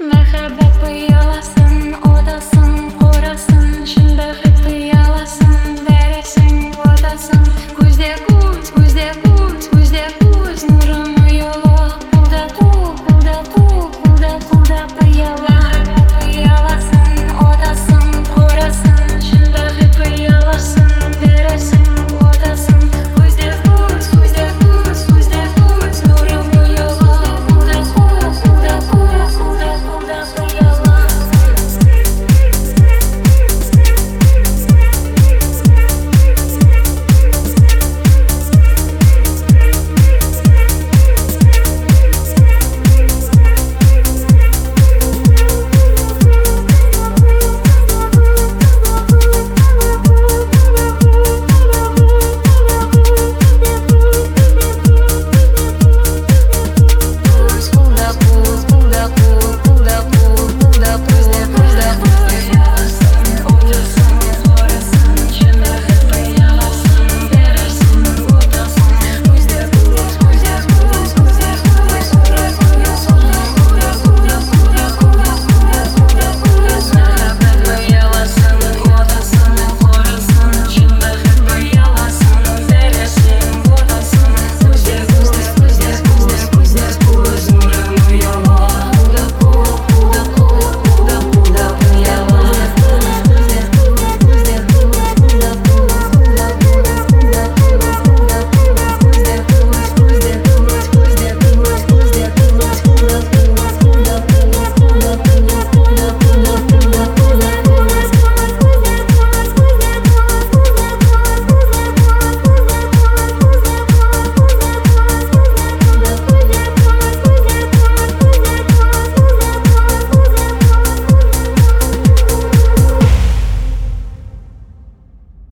Merhaba.